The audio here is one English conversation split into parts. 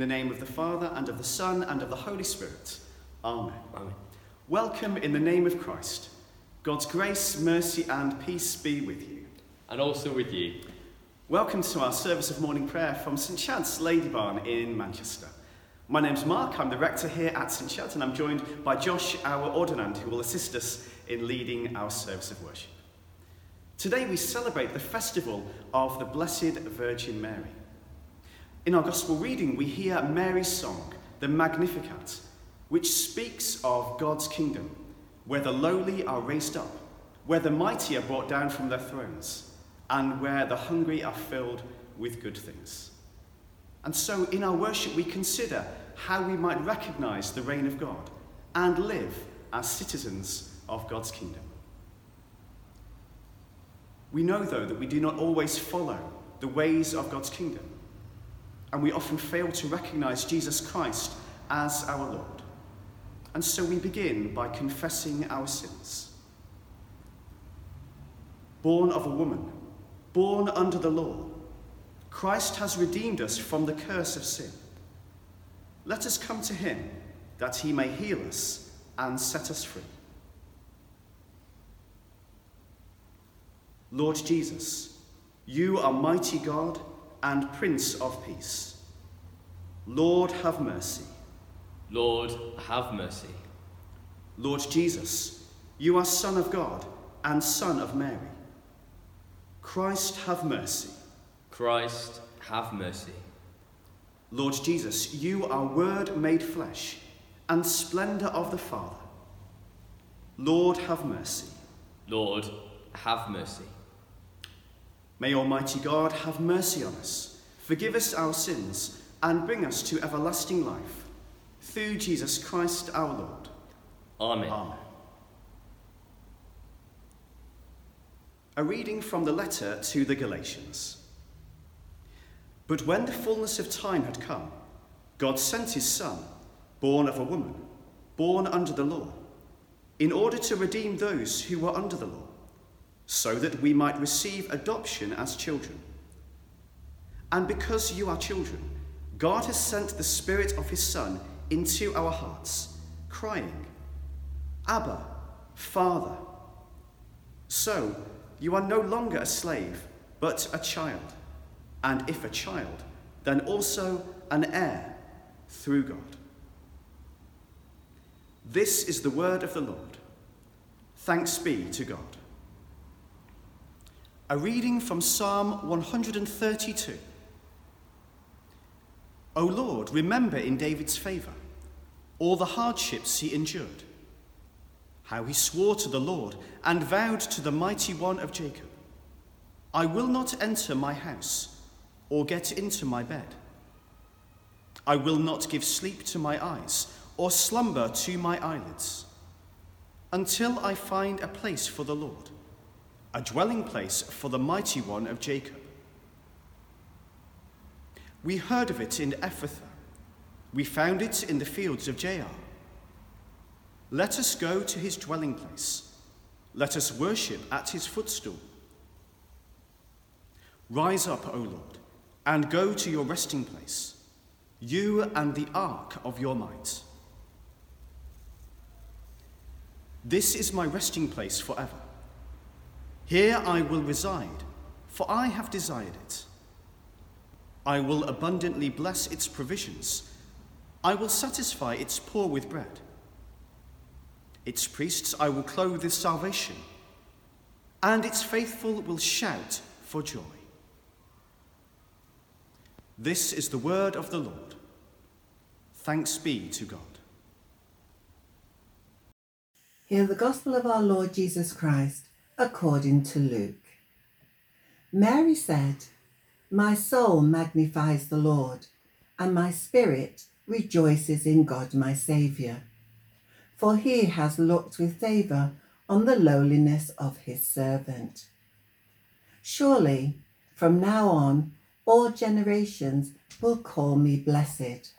In the name of the Father, and of the Son, and of the Holy Spirit. Amen. Amen. Welcome in the name of Christ. God's grace, mercy, and peace be with you. And also with you. Welcome to our service of morning prayer from St Chad's Ladybarn in Manchester. My name's Mark, I'm the rector here at St Chad's, and I'm joined by Josh, our ordinand, who will assist us in leading our service of worship. Today we celebrate the festival of the Blessed Virgin Mary. In our Gospel reading, we hear Mary's song, the Magnificat, which speaks of God's kingdom, where the lowly are raised up, where the mighty are brought down from their thrones, and where the hungry are filled with good things. And so, in our worship, we consider how we might recognize the reign of God and live as citizens of God's kingdom. We know, though, that we do not always follow the ways of God's kingdom, and we often fail to recognize Jesus Christ as our Lord. And so we begin by confessing our sins. Born of a woman, born under the law, Christ has redeemed us from the curse of sin. Let us come to him that he may heal us and set us free. Lord Jesus, you are mighty God and Prince of Peace. Lord, have mercy. Lord, have mercy. Lord Jesus, you are Son of God and Son of Mary. Christ, have mercy. Christ, have mercy. Lord Jesus, you are Word made flesh and splendour of the Father. Lord, have mercy. Lord, have mercy. May Almighty God have mercy on us, forgive us our sins, and bring us to everlasting life. Through Jesus Christ our Lord. Amen. Amen. A reading from the letter to the Galatians. But when the fullness of time had come, God sent his Son, born of a woman, born under the law, in order to redeem those who were under the law, so that we might receive adoption as children. And because you are children, God has sent the Spirit of his Son into our hearts, crying, Abba, Father. So you are no longer a slave, but a child. And if a child, then also an heir through God. This is the word of the Lord. Thanks be to God. A reading from Psalm 132. O Lord, remember in David's favour all the hardships he endured, how he swore to the Lord and vowed to the mighty one of Jacob, I will not enter my house or get into my bed. I will not give sleep to my eyes or slumber to my eyelids until I find a place for the Lord, a dwelling place for the mighty one of Jacob. We heard of it in Ephrathah. We found it in the fields of Jaar. Let us go to his dwelling place. Let us worship at his footstool. Rise up, O Lord, and go to your resting place, you and the ark of your might. This is my resting place forever. Here I will reside, for I have desired it. I will abundantly bless its provisions. I will satisfy its poor with bread. Its priests I will clothe with salvation, and its faithful will shout for joy. This is the word of the Lord. Thanks be to God. Hear the gospel of our Lord Jesus Christ according to Luke. Mary said, My soul magnifies the Lord, and my spirit rejoices in God my Saviour, for he has looked with favour on the lowliness of his servant. Surely, from now on, all generations will call me blessed.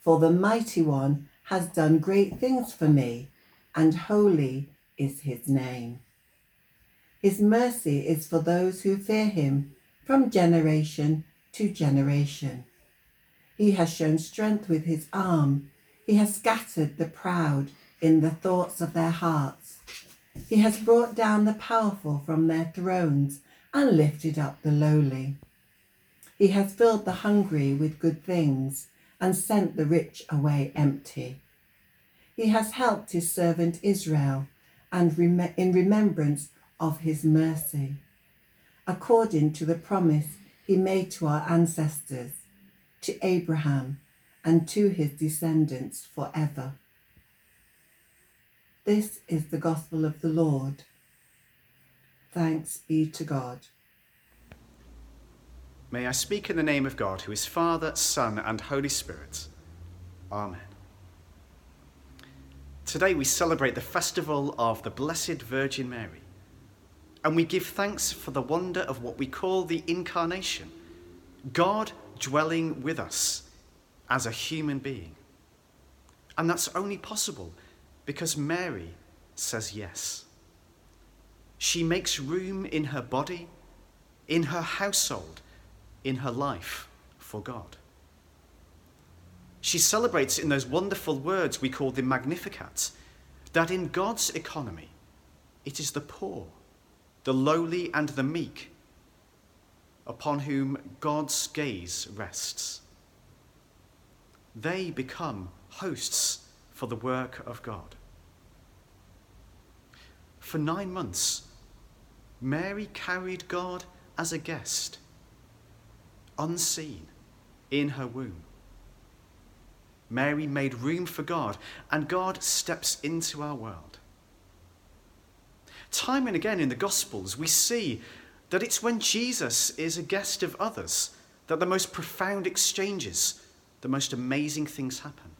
For the Mighty One has done great things for me, and holy is his name. His mercy is for those who fear him from generation to generation. He has shown strength with his arm. He has scattered the proud in the thoughts of their hearts. He has brought down the powerful from their thrones and lifted up the lowly. He has filled the hungry with good things and sent the rich away empty. He has helped his servant Israel and in remembrance of his mercy, according to the promise he made to our ancestors, to Abraham, and to his descendants forever. This is the gospel of the Lord. Thanks be to God. May I speak in the name of God, who is Father, Son, and Holy Spirit. Amen. Today we celebrate the festival of the Blessed Virgin Mary, and we give thanks for the wonder of what we call the Incarnation God dwelling with us as a human being. And that's only possible because Mary says yes. She makes room in her body, in her household, in her life for God. She celebrates in those wonderful words we call the Magnificat that in God's economy, it is the poor, the lowly, and the meek upon whom God's gaze rests. They become hosts for the work of God. For nine months, Mary carried God as a guest, unseen, in her womb. Mary made room for God, and God steps into our world. Time and again in the Gospels, we see that it's when Jesus is a guest of others that the most profound exchanges, the most amazing things happen.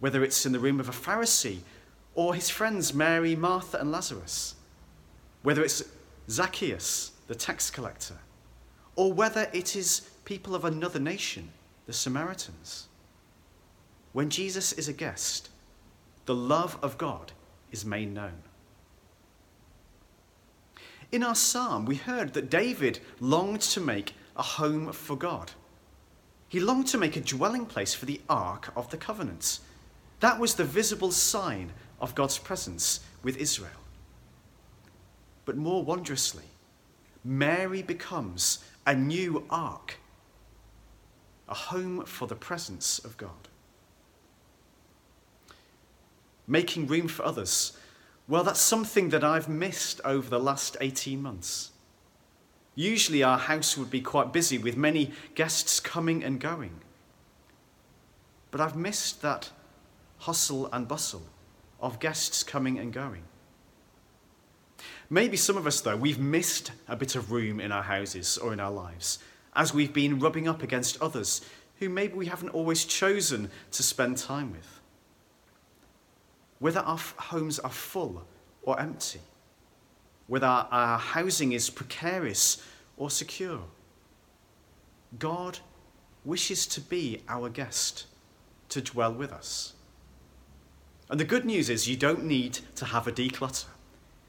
Whether it's in the room of a Pharisee or his friends Mary, Martha, and Lazarus, whether it's Zacchaeus, the tax collector, or whether it is people of another nation, the Samaritans. When Jesus is a guest, the love of God is made known. In our psalm, we heard that David longed to make a home for God. He longed to make a dwelling place for the Ark of the Covenant. That was the visible sign of God's presence with Israel. But more wondrously, Mary becomes a new ark, a home for the presence of God. Making room for others well, that's something that I've missed over the last 18 months. Usually, our house would be quite busy with many guests coming and going. But I've missed that hustle and bustle of guests coming and going. Maybe some of us, though, we've missed a bit of room in our houses or in our lives as we've been rubbing up against others who maybe we haven't always chosen to spend time with whether our homes are full or empty, whether our housing is precarious or secure. God wishes to be our guest, to dwell with us. And the good news is you don't need to have a declutter.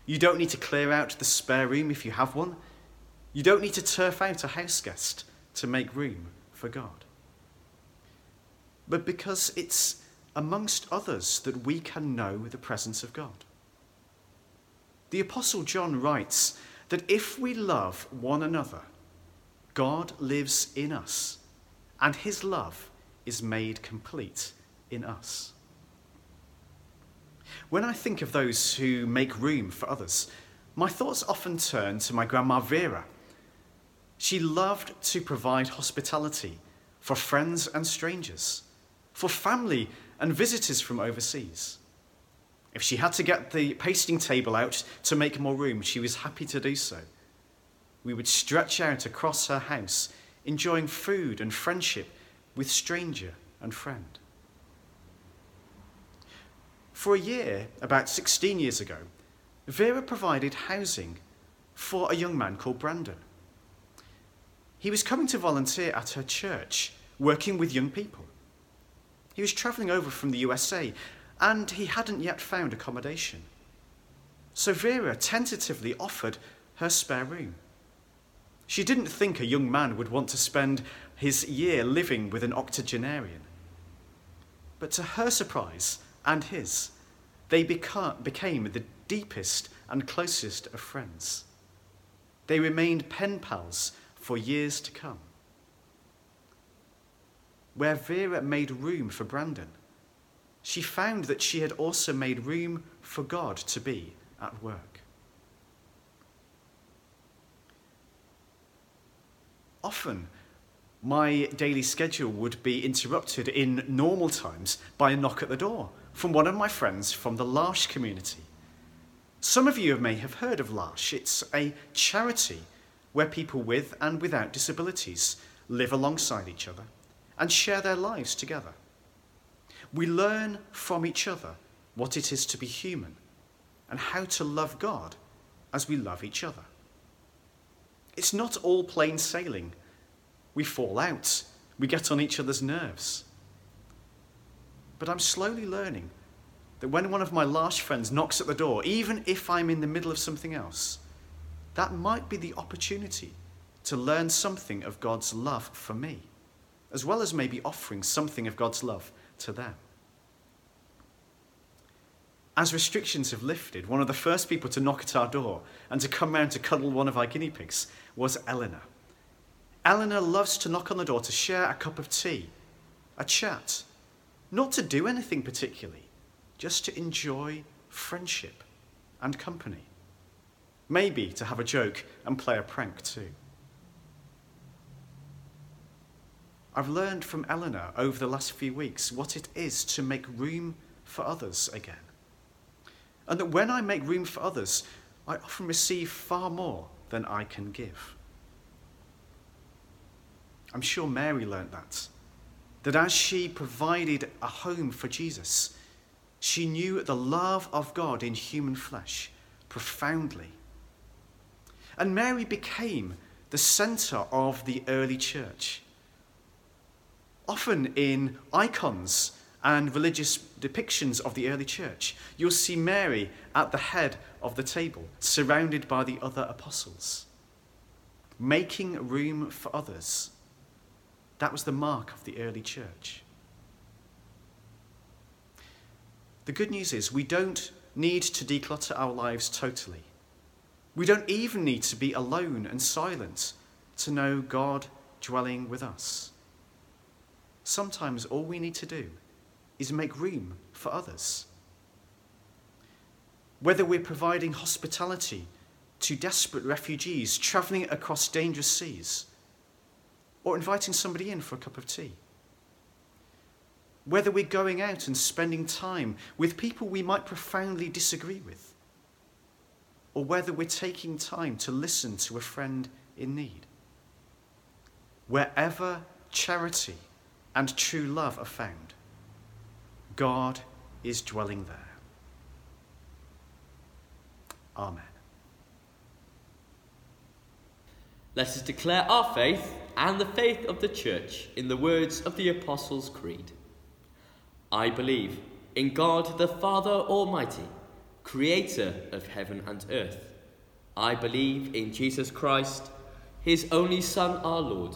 You don't need to clear out the spare room if you have one. You don't need to turf out a house guest to make room for God. But because it's amongst others that we can know the presence of God. The Apostle John writes that if we love one another, God lives in us, and his love is made complete in us. When I think of those who make room for others, my thoughts often turn to my grandma Vera. She loved to provide hospitality for friends and strangers, for family and visitors from overseas. If she had to get the pasting table out to make more room, she was happy to do so. We would stretch out across her house, enjoying food and friendship with stranger and friend. For a year, about 16 years ago, Vera provided housing for a young man called Brandon. He was coming to volunteer at her church, working with young people. He was travelling over from the USA and he hadn't yet found accommodation. So Vera tentatively offered her spare room. She didn't think a young man would want to spend his year living with an octogenarian. But to her surprise and his, they beca- became the deepest and closest of friends. They remained pen pals for years to come. Where Vera made room for Brandon, she found that she had also made room for God to be at work. Often, my daily schedule would be interrupted in normal times by a knock at the door from one of my friends from the L'Arche community. Some of you may have heard of L'Arche. It's a charity where people with and without disabilities live alongside each other and share their lives together. We learn from each other what it is to be human and how to love God as we love each other. It's not all plain sailing. We fall out, we get on each other's nerves. But I'm slowly learning that when one of my L'Arche friends knocks at the door, even if I'm in the middle of something else, that might be the opportunity to learn something of God's love for me, as well as maybe offering something of God's love to them. As restrictions have lifted, one of the first people to knock at our door and to come round to cuddle one of our guinea pigs was Eleanor. Eleanor loves to knock on the door to share a cup of tea, a chat, not to do anything particularly, just to enjoy friendship and company. Maybe to have a joke and play a prank too. I've learned from Eleanor over the last few weeks what it is to make room for others again. And that when I make room for others, I often receive far more than I can give. I'm sure Mary learnt that. That as she provided a home for Jesus, she knew the love of God in human flesh profoundly. And Mary became the centre of the early church. Often in icons and religious depictions of the early church, you'll see Mary at the head of the table, surrounded by the other apostles, making room for others. That was the mark of the early church. The good news is we don't need to declutter our lives totally. We don't even need to be alone and silent to know God dwelling with us. Sometimes all we need to do is make room for others. Whether we're providing hospitality to desperate refugees travelling across dangerous seas, or inviting somebody in for a cup of tea. Whether we're going out and spending time with people we might profoundly disagree with, or whether we're taking time to listen to a friend in need. Wherever charity and true love are found, God is dwelling there. Amen. Let us declare our faith and the faith of the Church in the words of the Apostles' Creed. I believe in God the Father Almighty, creator of heaven and earth. I believe in Jesus Christ, his only Son, our Lord,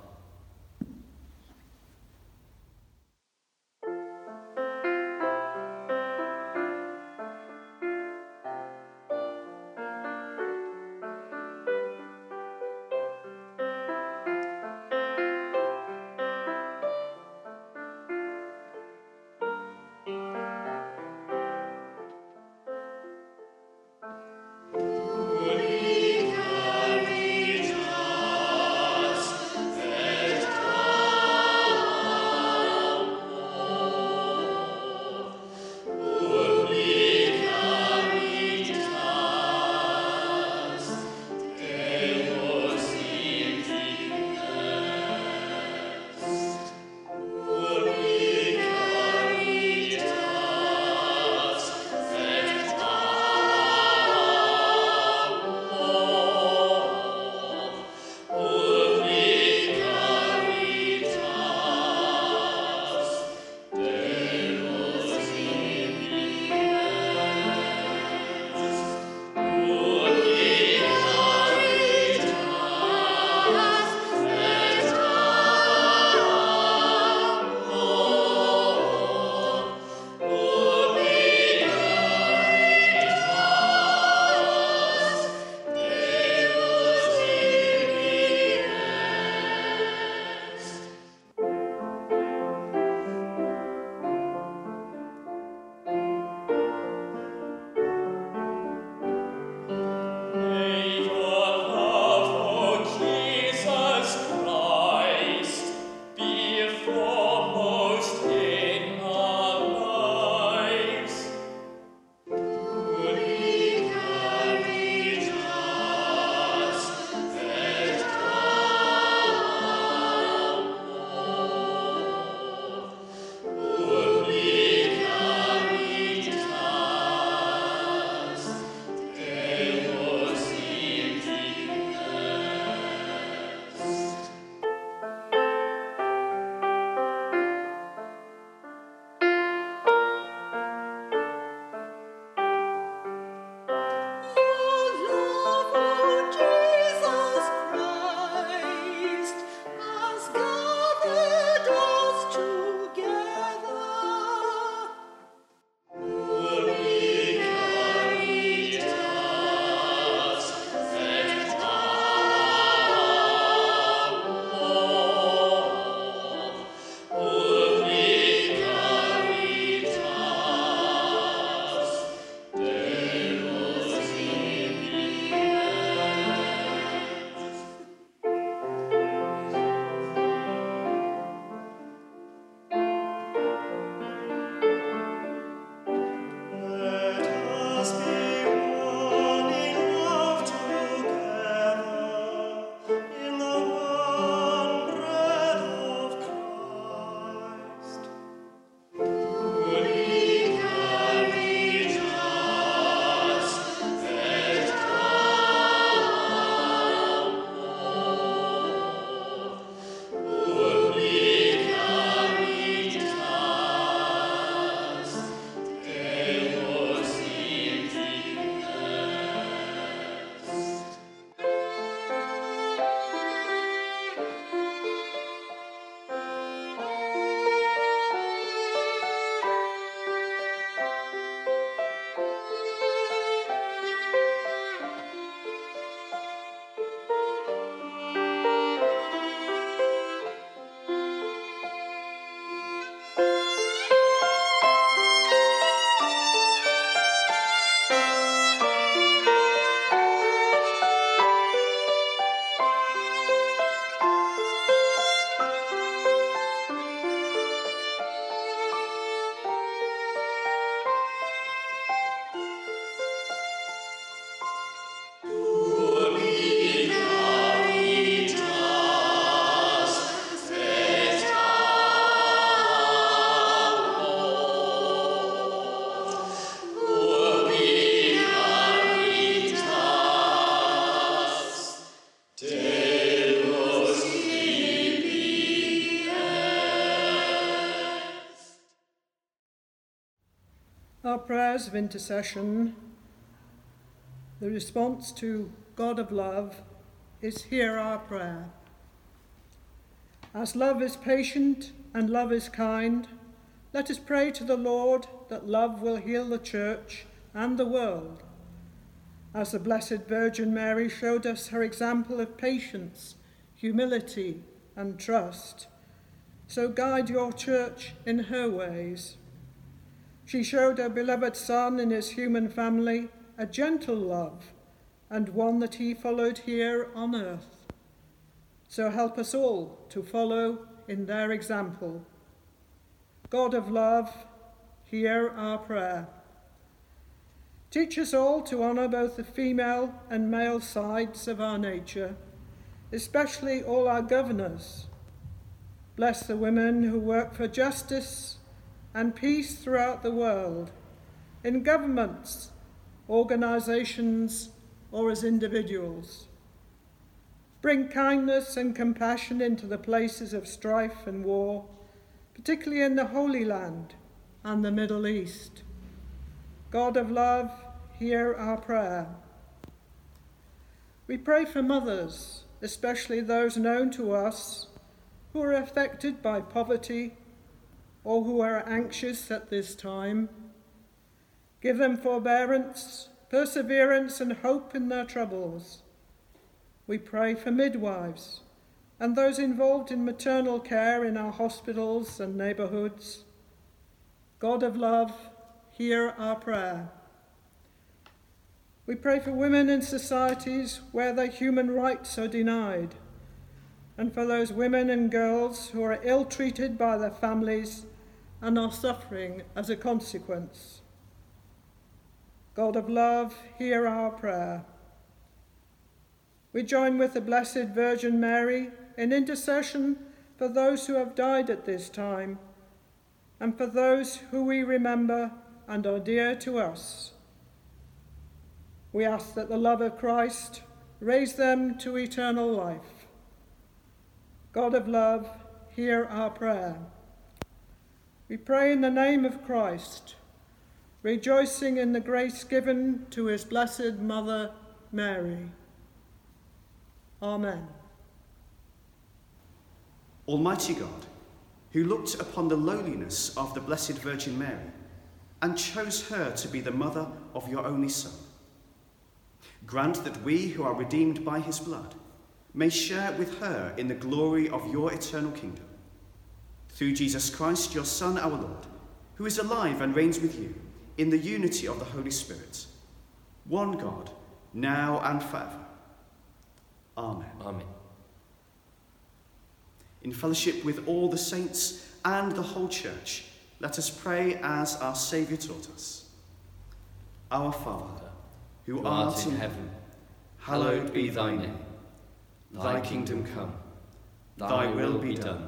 Prayers of intercession, the response to God of love is hear our prayer. As love is patient and love is kind, let us pray to the Lord that love will heal the church and the world. As the Blessed Virgin Mary showed us her example of patience, humility, and trust, so guide your church in her ways. She showed her beloved Son in his human family a gentle love and one that he followed here on earth. So help us all to follow in their example. God of love, hear our prayer. Teach us all to honour both the female and male sides of our nature, especially all our governors. Bless the women who work for justice and peace throughout the world, in governments, organisations, or as individuals. Bring kindness and compassion into the places of strife and war, particularly in the Holy Land and the Middle East. God of love, hear our prayer. We pray for mothers, especially those known to us who are affected by poverty or who are anxious at this time. Give them forbearance, perseverance, and hope in their troubles. We pray for midwives and those involved in maternal care in our hospitals and neighbourhoods. God of love, hear our prayer. We pray for women in societies where their human rights are denied, and for those women and girls who are ill treated by their families and are suffering as a consequence. God of love, hear our prayer. We join with the Blessed Virgin Mary in intercession for those who have died at this time and for those who we remember and are dear to us. We ask that the love of Christ raise them to eternal life. God of love, hear our prayer. We pray in the name of Christ, rejoicing in the grace given to his blessed Mother, Mary. Amen. Almighty God, who looked upon the lowliness of the Blessed Virgin Mary and chose her to be the mother of your only Son, grant that we who are redeemed by his blood may share with her in the glory of your eternal kingdom. Through Jesus Christ, your Son, our Lord, who is alive and reigns with you in the unity of the Holy Spirit, one God, now and forever. Amen. Amen. In fellowship with all the saints and the whole church, let us pray as our Saviour taught us. Our Father, who, Who art in heaven, hallowed be thy name. Thy kingdom come, thy will be done,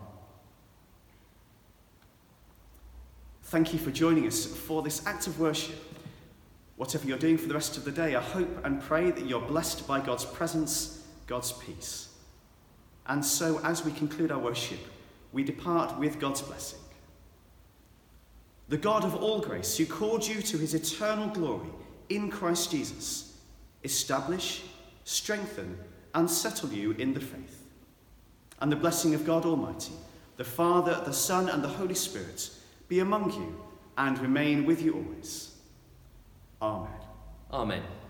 Thank you for joining us for this act of worship. Whatever you're doing for the rest of the day, I hope and pray that you're blessed by God's presence, God's peace. And so, as we conclude our worship, we depart with God's blessing. The God of all grace, who called you to his eternal glory in Christ Jesus, establish, strengthen, and settle you in the faith. And the blessing of God Almighty, the Father, the Son, and the Holy Spirit be among you and remain with you always. Amen. Amen.